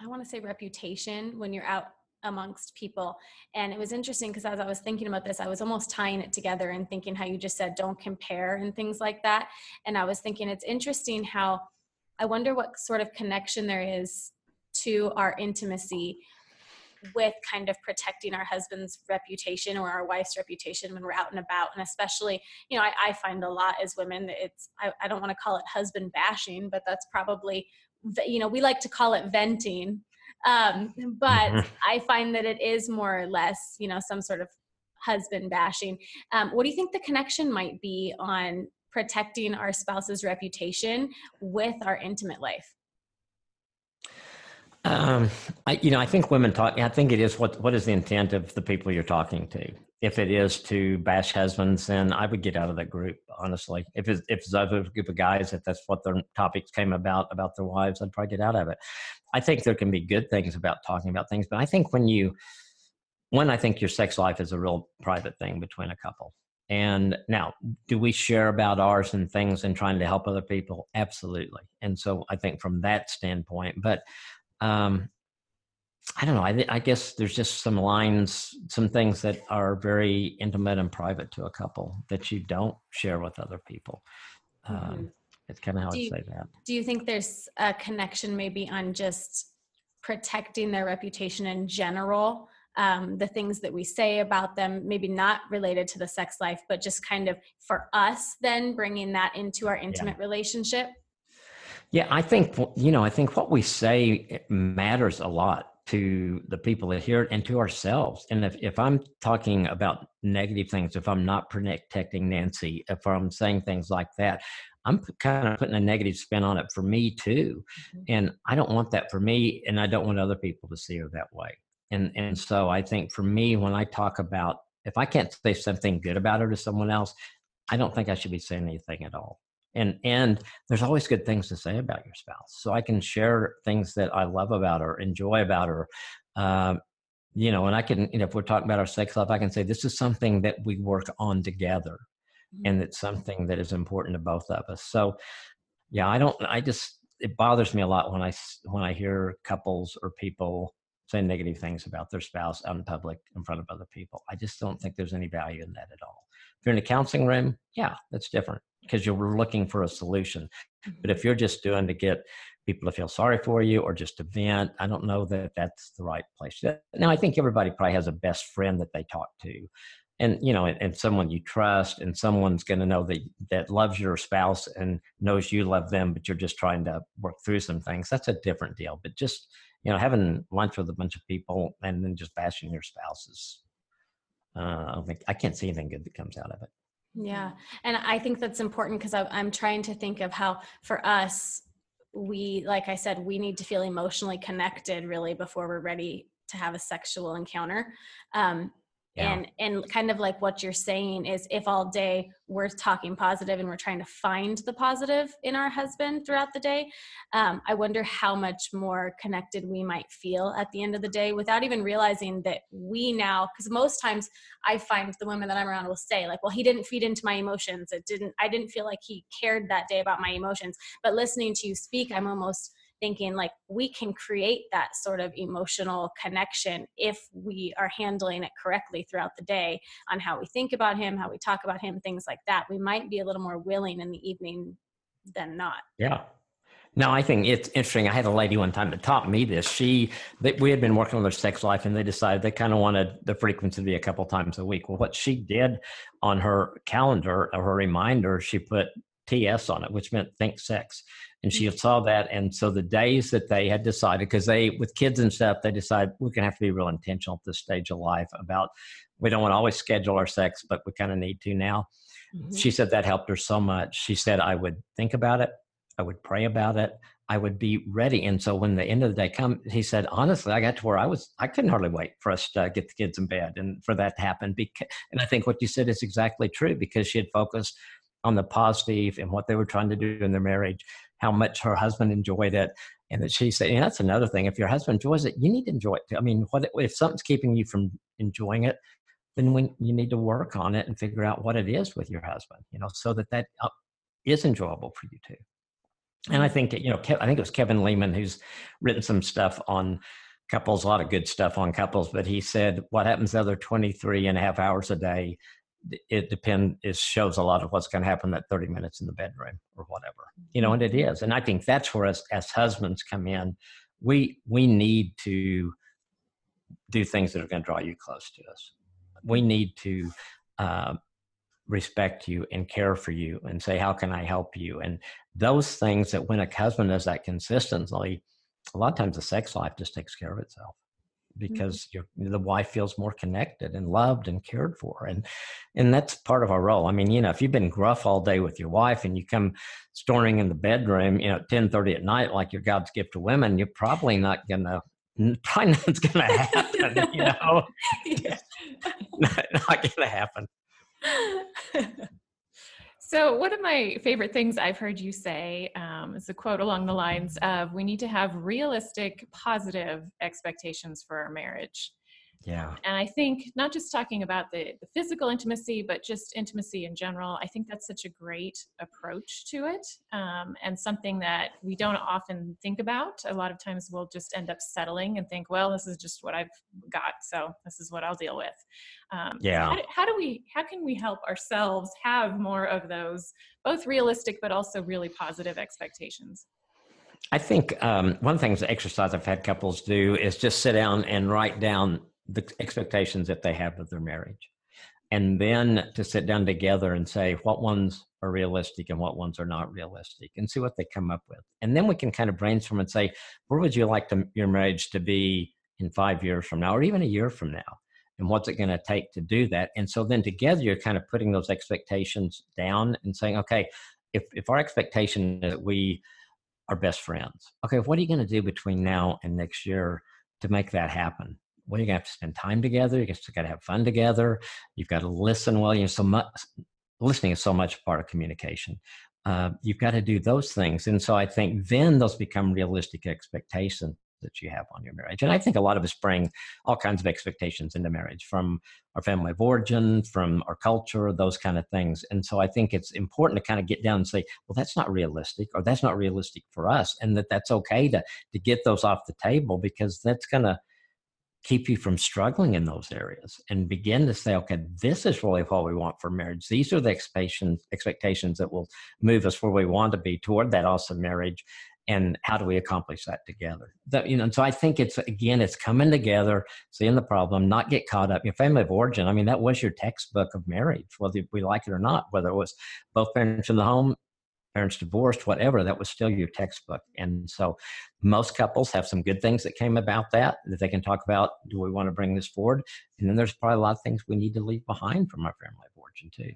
I want to say, reputation when you're out amongst people. And it was interesting because as I was thinking about this, I was almost tying it together and thinking how you just said, don't compare and things like that. And I was thinking it's interesting how I wonder what sort of connection there is to our intimacy with kind of protecting our husband's reputation or our wife's reputation when we're out and about and especially you know i, I find a lot as women it's I, I don't want to call it husband bashing but that's probably you know we like to call it venting um, [laughs] but mm-hmm. i find that it is more or less you know some sort of husband bashing um, what do you think the connection might be on protecting our spouse's reputation with our intimate life Um, I, you know, I think women talk. I think it is what what is the intent of the people you're talking to. If it is to bash husbands, then I would get out of that group. Honestly, if it's if it's other group of guys, if that's what their topics came about about their wives, I'd probably get out of it. I think there can be good things about talking about things, but I think when you, when I think your sex life is a real private thing between a couple. And now, do we share about ours and things and trying to help other people? Absolutely. And so I think from that standpoint, but um, I don't know. I, I guess there's just some lines, some things that are very intimate and private to a couple that you don't share with other people. Um, mm-hmm. It's kind of how I say that. Do you think there's a connection maybe on just protecting their reputation in general? Um, the things that we say about them, maybe not related to the sex life, but just kind of for us, then bringing that into our intimate yeah. relationship? Yeah, I think you know, I think what we say matters a lot to the people that hear it and to ourselves. And if, if I'm talking about negative things, if I'm not protecting Nancy, if I'm saying things like that, I'm kind of putting a negative spin on it for me too. Mm-hmm. And I don't want that for me, and I don't want other people to see her that way. And and so I think for me, when I talk about if I can't say something good about her to someone else, I don't think I should be saying anything at all and and there's always good things to say about your spouse. So i can share things that i love about her enjoy about her um, you know and i can you know if we're talking about our sex life i can say this is something that we work on together mm-hmm. and it's something that is important to both of us. So yeah i don't i just it bothers me a lot when i when i hear couples or people say negative things about their spouse out in public in front of other people. I just don't think there's any value in that at all. If you're in a counseling room yeah that's different because you're looking for a solution. But if mm-hmm. you're just doing to get people to feel sorry for you or just to vent, I don't know that that's the right place. Now, I think everybody probably has a best friend that they talk to. And you know, and, and someone you trust, and someone's going to know that that loves your spouse and knows you love them, but you're just trying to work through some things. That's a different deal. But just you know, having lunch with a bunch of people and then just bashing your spouses, uh, I don't think I can't see anything good that comes out of it. Yeah. And I think that's important because I'm trying to think of how for us, we, like I said, we need to feel emotionally connected really before we're ready to have a sexual encounter. Um, and and kind of like what you're saying is if all day we're talking positive and we're trying to find the positive in our husband throughout the day um, i wonder how much more connected we might feel at the end of the day without even realizing that we now because most times i find the women that i'm around will say like well he didn't feed into my emotions. It didn't i didn't feel like he cared that day about my emotions. But listening to you speak i'm almost thinking like we can create that sort of emotional connection if we are handling it correctly throughout the day on how we think about him, how we talk about him, things like that. We might be a little more willing in the evening than not. Yeah. No, I think it's interesting. I had a lady one time that taught me this. She, we had been working on their sex life, and they decided they kind of wanted the frequency to be a couple times a week. Well, what she did on her calendar or her reminder, she put TS on it, which meant think sex. And she saw that and so the days that they had decided because they with kids and stuff they decided we're going to have to be real intentional at this stage of life about we don't want to always schedule our sex but we kind of need to now. Mm-hmm. she said that helped her so much. She said i would think about it. I would pray about it. I would be ready. And so when the end of the day come he said honestly i got to where i was i couldn't hardly wait for us to get the kids in bed and for that to happen because, and i think what you said is exactly true because she had focused on the positive and what they were trying to do in their marriage how much her husband enjoyed it and that she said, and that's another thing. If your husband enjoys it, you need to enjoy it. Too. I mean, what if something's keeping you from enjoying it? Then when you need to work on it and figure out what it is with your husband, you know, so that that uh, enjoyable for you too. And I mm. think you know, I think it was Kevin Leman who's written some stuff on couples, a lot of good stuff on couples. But he said, what happens the other 23 and a half hours a day it depend it shows a lot of what's going to happen that 30 minutes in the bedroom or whatever you know and it is and i think that's where us as husbands come in we we need to do things that are going to draw you close to us. We need to uh, respect you and care for you and say how can i help you? And those things that when a husband does that consistently a lot of times the sex life just takes care of itself because mm-hmm. the wife feels more connected and loved and cared for and and that's part of our role. I mean you know if you've been gruff all day with your wife and you come storming in the bedroom you know at 10 30 at night like your god's gift to women you're probably not gonna [laughs] probably not gonna happen you [laughs] know? [laughs] Not, not gonna happen so, one of my favorite things I've heard you say um, is a quote along the lines of We need to have realistic, positive expectations for our marriage. Yeah. And I think not just talking about the, the physical intimacy, but just intimacy in general, I think that's such a great approach to it um, and something that we don't often think about. A lot of times we'll just end up settling and think, well, this is just what I've got, so this is what I'll deal with. Um, yeah. How do, how do we, how can we help ourselves have more of those, both realistic but also really positive expectations? I think um, one thing the exercise I've had couples do is just sit down and write down the expectations that they have of their marriage. And then to sit down together and say what ones are realistic and what ones are not realistic and see what they come up with. And then we can kind of brainstorm and say where would you like to, your marriage to be in five years from now or even a year from now? And what's it going to take to do that? And so then together you're kind of putting those expectations down and saying okay if, if our expectation is that we are best friends okay what are you going to do between now and next year to make that happen well, you're gonna have to spend time together. You just got to have fun together. You've got to listen well. You know, so much listening is so much part of communication. Uh, you've got to do those things, and so I think then those become realistic expectations that you have on your marriage. And I think a lot of us bring all kinds of expectations into marriage from our family of origin, from our culture, those kind of things. And so I think it's important to kind of get down and say, well, that's not realistic, or that's not realistic for us, and that that's okay to to get those off the table because that's going to keep you from struggling in those areas and begin to say, okay, this is really what we want for marriage. These are the expectations expectations that will move us where we want to be toward that awesome marriage. And how do we accomplish that together? That, you know, and so I think it's again, it's coming together, seeing the problem, not get caught up. Your family of origin, I mean, that was your textbook of marriage, whether we like it or not, whether it was both parents in the home parents divorced, whatever, that was still your textbook. And so most couples have some good things that came about that that they can talk about. Do we want to bring this forward? And then there's probably a lot of things we need to leave behind from our family of origin too.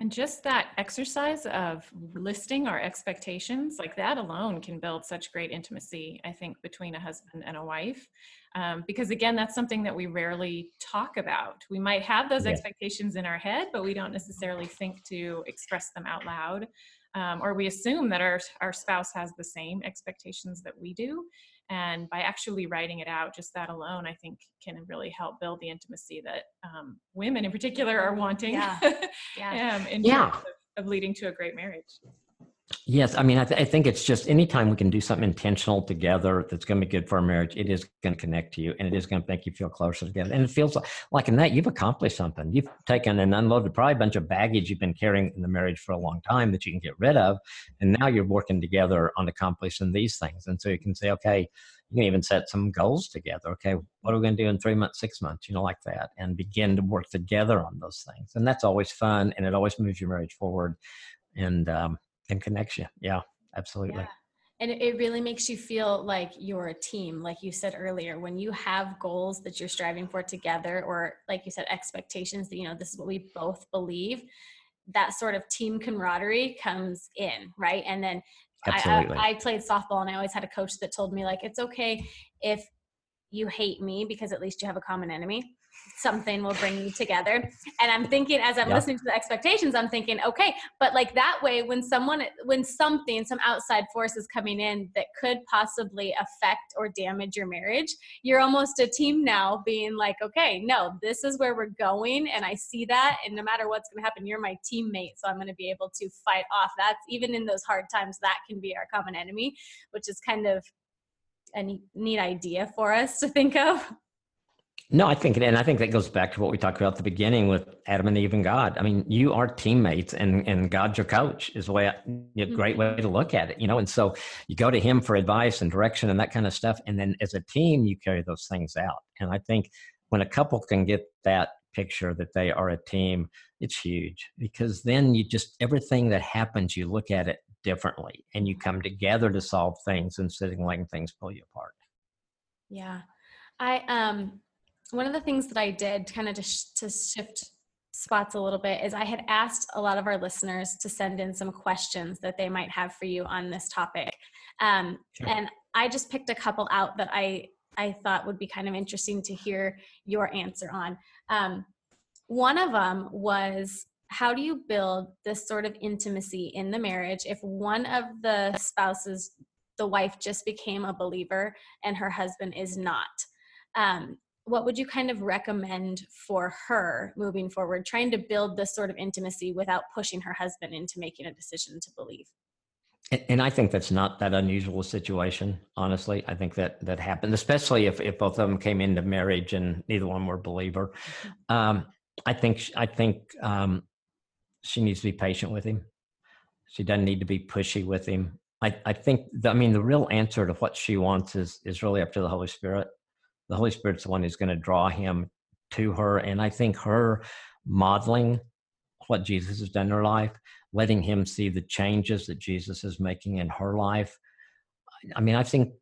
And just that exercise of listing our expectations, like that alone can build such great intimacy, I think, between a husband and a wife. Um, because again, that's something that we rarely talk about. We might have those yeah. expectations in our head, but we don't necessarily think to express them out loud um, or we assume that our, our spouse has the same expectations that we do. And by actually writing it out, just that alone, I think can really help build the intimacy that um, women in particular are wanting yeah. [laughs] Yeah. um, in yeah. terms of, of leading to a great marriage. Yes, I mean, I, th- I, think it's just anytime we can do something intentional together that's going to be good for our marriage, it is going to connect to you and it is going to make you feel closer together. And it feels like, like in that you've accomplished something. You've taken and unloaded probably a bunch of baggage you've been carrying in the marriage for a long time that you can get rid of. And now you're working together on accomplishing these things. And so you can say, okay, you can even set some goals together. Okay, what are we going to do in three months, six months, you know, like that, and begin to work together on those things. And that's always fun and it always moves your marriage forward. And, um, and connects you. Yeah, absolutely. Yeah. And it really makes you feel like you're a team, like you said earlier, when you have goals that you're striving for together, or like you said, expectations that, you know, this is what we both believe, that sort of team camaraderie comes in, right? And then I, I, I played softball and I always had a coach that told me, like, it's okay if you hate me because at least you have a common enemy something will bring you together. And I'm thinking as I'm yeah. listening to the expectations, I'm thinking, okay, but like that way, when someone, when something, some outside force is coming in that could possibly affect or damage your marriage, you're almost a team now being like, okay, no, this is where we're going. And I see that. And no matter what's going to happen, you're my teammate. So I'm going to be able to fight off that. Even in those hard times, that can be our common enemy, which is kind of a neat idea for us to think of. No, I think, and I think that goes back to what we talked about at the beginning with Adam and Eve and God. I mean, you are teammates, and and God's your coach is a way, a great way mm-hmm. to look at it, you know. And so you go to Him for advice and direction and that kind of stuff, and then as a team, you carry those things out. And I think when a couple can get that picture that they are a team, it's huge because then you just everything that happens, you look at it differently, and you come together to solve things instead of letting things pull you apart. Yeah. I um one of the things that I did kind of to, sh- to shift spots a little bit is I had asked a lot of our listeners to send in some questions that they might have for you on this topic. Um, sure. And I just picked a couple out that I I thought would be kind of interesting to hear your answer on. Um, one of them was how do you build this sort of intimacy in the marriage if one of the spouses, the wife, just became a believer and her husband is not? Um, what would you kind of recommend for her moving forward, trying to build this sort of intimacy without pushing her husband into making a decision to believe? And, I think that's not that unusual a situation, honestly. I think that that happened, especially if, if both of them came into marriage and neither one were a believer. Mm-hmm. Um, I think I think um, she needs to be patient with him. She doesn't need to be pushy with him. I, I think the, I mean the real answer to what she wants is is really up to the Holy Spirit. The Holy Spirit's the one who's going to draw him to her, and I think her modeling what Jesus has done in her life, letting him see the changes that Jesus is making in her life. I mean, I think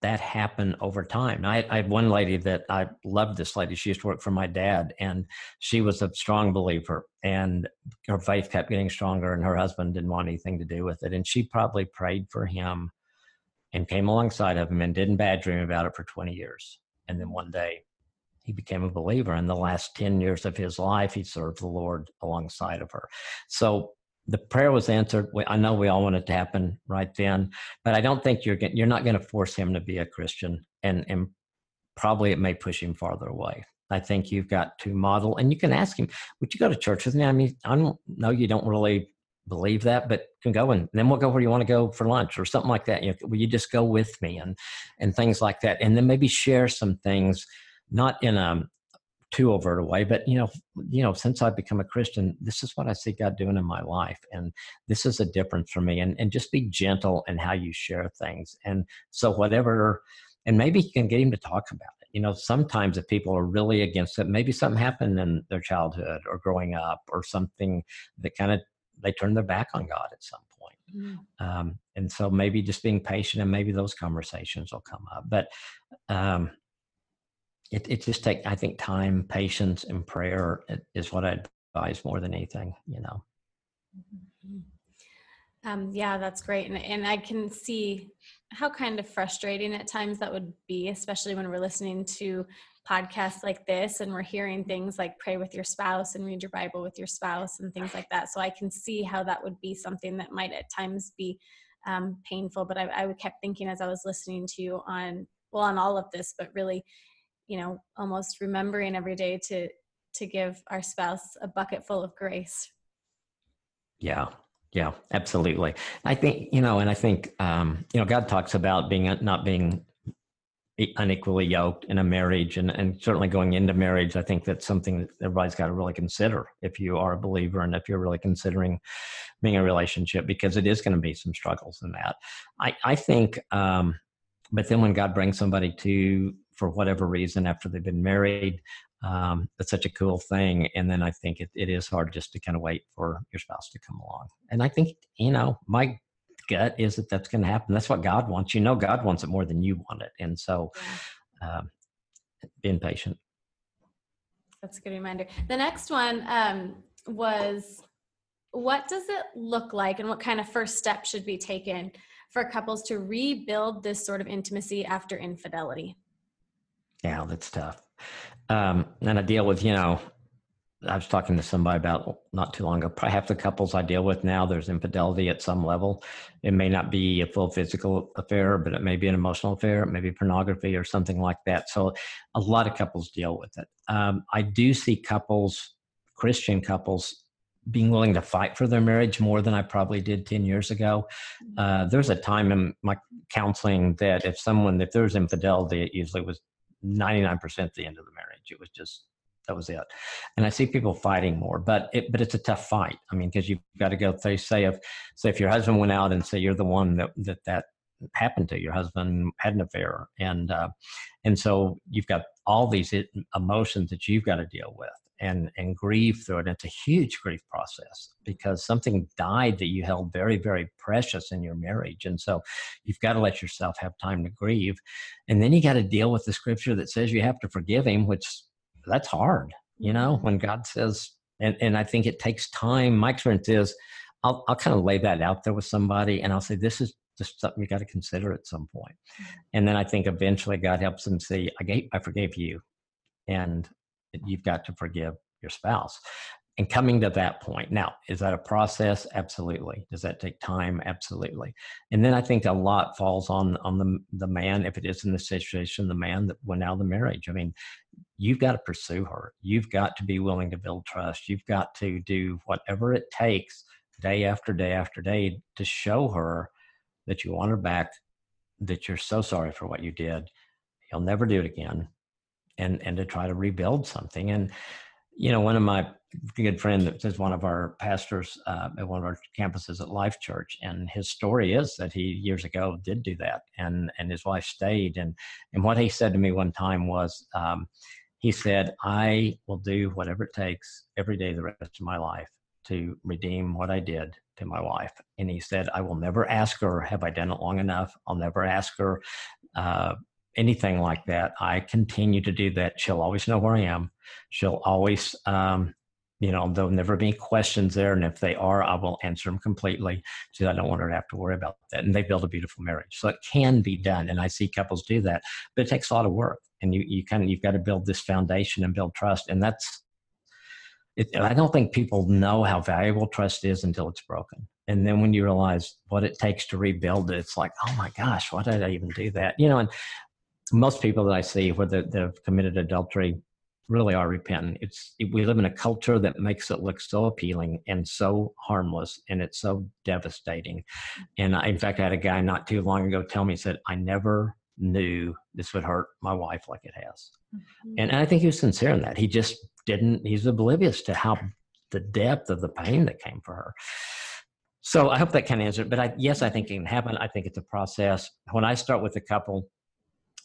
that happened over time. I, I had one lady that I loved this lady. She used to work for my dad, and she was a strong believer, and her faith kept getting stronger, and her husband didn't want anything to do with it. And she probably prayed for him and came alongside of him and didn't bad dream about it for 20 years. And then one day he became a believer. In the last 10 years of his life, he served the Lord alongside of her. So the prayer was answered. I know we all want it to happen right then, but I don't think you're you're not going to force him to be a Christian, and and probably it may push him farther away. I think you've got to model, and you can ask him, "Would you go to church with me?" I mean, I don't know you don't really believe that, but can go and then we'll go where you want to go for lunch or something like that. You know, will you just go with me and and things like that, and then maybe share some things, not in a too overt a way, but you know, you know, since I've become a Christian, this is what I see God doing in my life, and this is a difference for me. And and just be gentle in how you share things. And so whatever, and maybe you can get him to talk about it. You know, sometimes if people are really against it, maybe something happened in their childhood or growing up, or something that kind of they turn their back on God at some point. Mm-hmm. Um, and so maybe just being patient and maybe those conversations will come up. But um, it, it just take i think time patience and prayer is what i advise more than anything you know mm-hmm. um, yeah that's great and, and i can see how kind of frustrating at times that would be especially when we're listening to podcasts like this and we're hearing things like pray with your spouse and read your bible with your spouse and things like that. So i can see how that would be something that might at times be um, painful but I, I kept thinking as i was listening to you on well on all of this but really you know almost remembering every day to to give our spouse a bucket full of grace. Yeah. Yeah absolutely. I think you know and i think um you know god talks about being not being unequally yoked in a marriage and, and certainly going into marriage i think that's something that everybody's got to really consider if you are a believer and if you're really considering being a relationship because it is going to be some struggles in that i i think um but then when god brings somebody to for whatever reason after they've been married. Um, it's such a cool thing. And then I think it, it is hard just to kind of wait for your spouse to come along. And I think, you know, my gut is that that's going to happen. That's what God wants. You know, God wants it more than you want it. And so um, being patient. That's a good reminder. The next one um, was what does it look like and what kind of first step should be taken for couples to rebuild this sort of intimacy after infidelity? Yeah, that's tough. Um, and I deal with, you know, I was talking to somebody about not too long ago. Probably half the couples I deal with now, there's infidelity at some level. It may not be a full physical affair, but it may be an emotional affair, it may be pornography or something like that. So a lot of couples deal with it. Um, I do see couples, Christian couples, being willing to fight for their marriage more than I probably did 10 years ago. Mm-hmm. Uh, there's a time in my counseling that if someone, if there's infidelity, it usually was 99% at the end of the marriage. It was just that was it. And I see people fighting more, but it but it's a tough fight. I mean, because you've got to go. They say if say if your husband went out and say you're the one that that that happened to your husband had an affair, and uh, and so you've got all these emotions that you've got to deal with. and and grieve through it. It's a huge grief process because something died that you held very very precious in your marriage, and so you've got to let yourself have time to grieve, and then you got to deal with the scripture that says you have to forgive him, which that's hard, you know, mm-hmm. when God says, and and I think it takes time. My experience is. I'll, I'll kind of lay that out there with somebody and I'll say, this is just something you got to consider at some point. Mm-hmm. And then I think eventually God helps them see, I gave, I forgave you, and you've got to forgive your spouse. And coming to that point, now is that a process? Absolutely. Does that take time? Absolutely. And then I think a lot falls on on the the man if it is in the situation, the man that went out of the marriage. I mean, you've got to pursue her. You've got to be willing to build trust. You've got to do whatever it takes day after day after day to show her that you want her back, that you're so sorry for what you did. You'll never do it again. And, and to try to rebuild something. And, you know, one of my good friend is one of our pastors uh, at one of our campuses at Life Church, and his story is that he years ago did do that, and and his wife stayed, and and what he said to me one time was, um, he said, "I will do whatever it takes every day the rest of my life to redeem what I did to my wife. And he said, I will never ask her, Have I done it long enough? I'll never ask her uh, anything like that. I continue to do that. She'll always know where I am. She'll always, um, you know, there'll never be questions there. And if they are, I will answer them completely. So I don't want her to have to worry about that. And they build a beautiful marriage. So it can be done. And I see couples do that, but it takes a lot of work. And you, you kind of, you've got to build this foundation and build trust. And that's, it, I don't think people know how valuable trust is until it's broken. And then when you realize what it takes to rebuild it, it's like, oh my gosh, why did I even do that? You know, and most people that I see whether they've committed adultery really are repentant. It's it, we live in a culture that makes it look so appealing and so harmless, and it's so devastating. And I, in fact, I had a guy not too long ago tell me, he said, "I never knew this would hurt my wife like it has," mm-hmm. and, and I think he was sincere in that. He just didn't, he's oblivious to how the depth of the pain that came for her. So I hope that can answer it. But I, yes, I think it can happen. I think it's a process. When I start with a couple,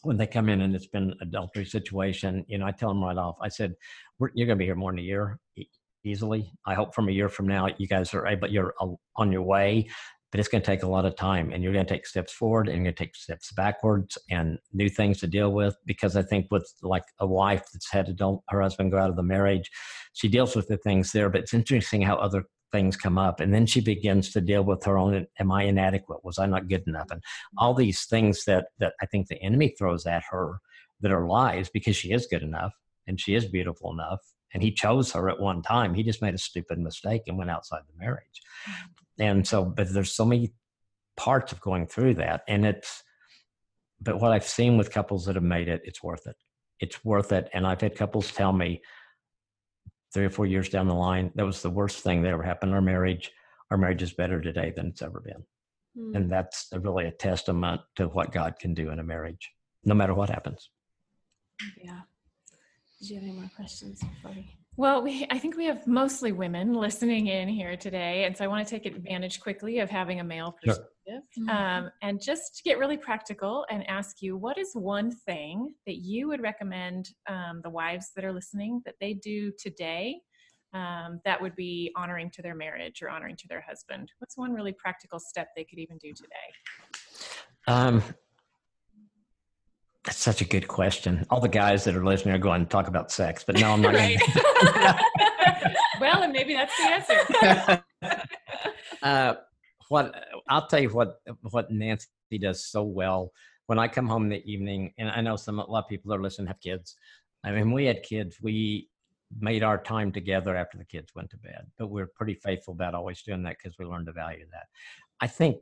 when they come in and it's been an adultery situation, you know, I tell them right off. I said, "You're going to be here more than a year, easily. I hope from a year from now, you guys are able. You're on your way but it's going to take a lot of time and you're going to take steps forward and you're going to take steps backwards and new things to deal with because i think with like a wife that's had adult her husband go out of the marriage she deals with the things there but it's interesting how other things come up and then she begins to deal with her own am i inadequate? Was i not good enough? And all mm-hmm. these things that that i think the enemy throws at her that are lies because she is good enough and she is beautiful enough and he chose her at one time. He just made a stupid mistake and went outside the marriage. Mm-hmm. And so but there's so many parts of going through that and it's but what i've seen with couples that have made it it's worth it. It's worth it and i've had couples tell me three or four years down the line that was the worst thing that ever happened in our marriage our marriage is better today than it's ever been mm. and that's really a testament to what god can do in a marriage no matter what happens yeah did you have any more questions for me [laughs] well, we, I think we have mostly women listening in here today. And so I want to take advantage quickly of having a male sure. Mm-hmm. um, and just to get really practical and ask you what is one thing that you would recommend um, the wives that are listening that they do today um, that would be honoring to their marriage or honoring to their husband? What's one really practical step they could even do today? Um, that's such a good question. All the guys that are listening are going to talk about sex, but no, I'm not. [laughs] right. [laughs] well, and maybe that's the answer. [laughs] uh, what I'll tell you what what Nancy does so well. When I come home in the evening, and I know some a lot of people that are listening have kids. I mean, we had kids. We made our time together after the kids went to bed, but we're pretty faithful about always doing that because we learned to value that. I think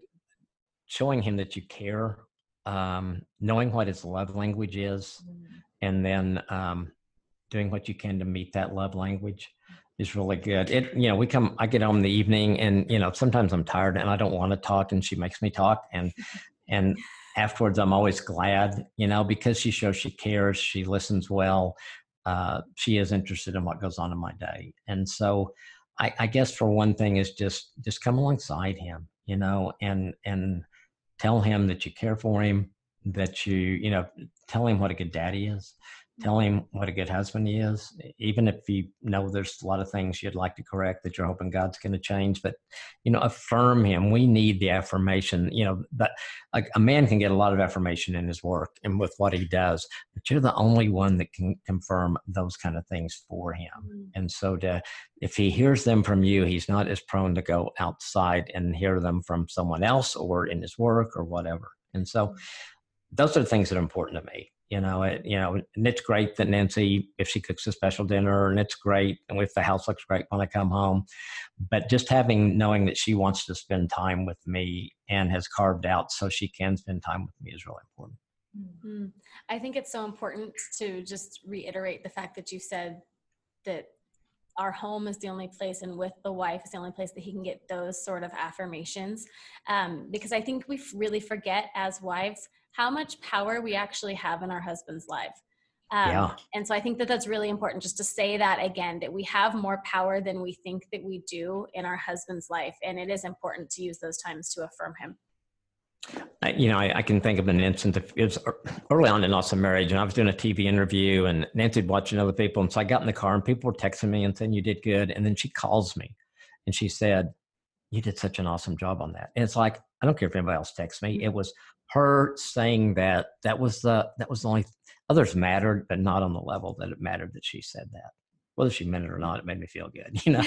showing him that you care um, knowing what his love language is, mm. and then um, doing what you can to meet that love language is really good. It, you know, we come, I get home in the evening and, you know, sometimes I'm tired and I don't want to talk and she makes me talk. And, and afterwards, I'm always glad, you know, because she shows she cares, she listens well, uh, she is interested in what goes on in my day. And so I, I guess for one thing is just, just come alongside him, you know, and, and, tell him that you care for him that you you know tell him what a good daddy is Tell him what a good husband he is, even if you know there's a lot of things you'd like to correct that you're hoping God's going to change. But you know, affirm him. We need the affirmation. You know that like a man can get a lot of affirmation in his work and with what he does, but you're the only one that can confirm those kind of things for him. Mm-hmm. And so, to if he hears them from you, he's not as prone to go outside and hear them from someone else or in his work or whatever. And so, mm. those are the things that are important to me you know it you know and it's great that nancy if she cooks a special dinner and it's great and if the house looks great when i come home. But just having knowing that she wants to spend time with me and has carved out so she can spend time with me is really important. Mm-hmm. i think it's so important to just reiterate the fact that you said that our home is the only place and with the wife is the only place that he can get those sort of affirmations. Um, because i think we really forget as wives how much power we actually have in our husband's life. Um, yeah. And so I think that that's really important just to say that again, that we have more power than we think that we do in our husband's life. And it is important to use those times to affirm him. I, you know, I, I, can think of an instance. Of, it was early on in awesome marriage, and I was doing a TV interview, and Nancy'd watching other people, and so I got in the car, and people were texting me and saying, "You did good," and then she calls me, and she said, "You did such an awesome job on that." And it's like I don't care if anybody else texts me. It was her saying that that was the that was the only others mattered, but not on the level that it mattered that she said that. Whether she meant it or not, it made me feel good, [laughs] you know.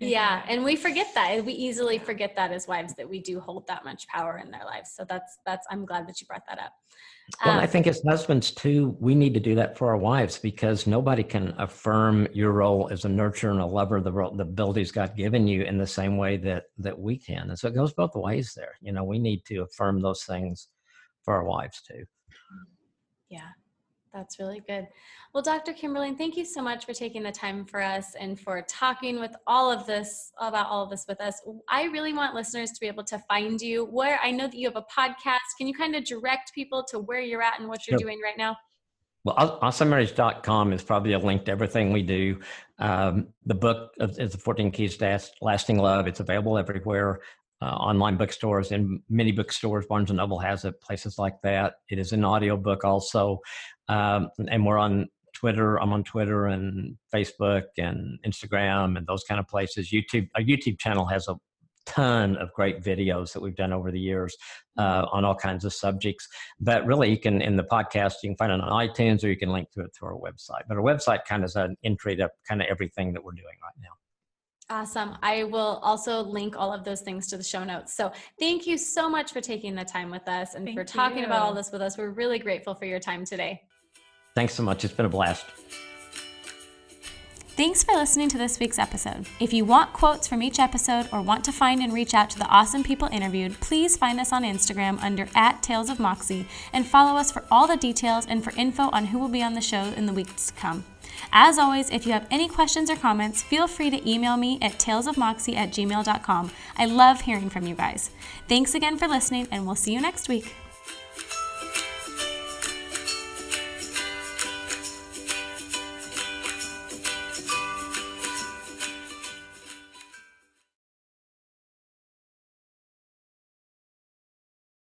yeah, and we forget that. We easily forget that as wives that we do hold that much power in their lives. So that's that's. I'm glad that you brought that up. Well, um, I think as husbands too, we need to do that for our wives because nobody can affirm your role as a nurturer and a lover, the role, the abilities God given you in the same way that that we can. And so it goes both ways there. You know, we need to affirm those things for our wives too. Yeah. That's really good. Well, Dr. Kimberling, thank you so much for taking the time for us and for talking with all of this about all of this with us. I really want listeners to be able to find you. Where I know that you have a podcast. Can you kind of direct people to where you're at and what you're doing right now? Well, awesomemarriage.com is probably a link to everything we do. Um, the book is the 14 Keys to Lasting Love. It's available everywhere uh, online bookstores and many bookstores. Barnes and Noble has it, places like that. It is an audiobook also. Um, and we're on Twitter. I'm on Twitter and Facebook and Instagram and those kind of places. YouTube, our YouTube channel has a ton of great videos that we've done over the years uh, on all kinds of subjects. But really, you can in the podcast you can find it on iTunes or you can link to it through our website. But our website kind of is an entry to kind of everything that we're doing right now. Awesome. I will also link all of those things to the show notes. So thank you so much for taking the time with us and thank for talking you. about all this with us. We're really grateful for your time today. Thanks so much. It's been a blast. Thanks for listening to this week's episode. If you want quotes from each episode or want to find and reach out to the awesome people interviewed, please find us on Instagram under at Tales of Moxie and follow us for all the details and for info on who will be on the show in the weeks to come. As always, if you have any questions or comments, feel free to email me at talesofmoxie at gmail.com. I love hearing from you guys. Thanks again for listening, and we'll see you next week.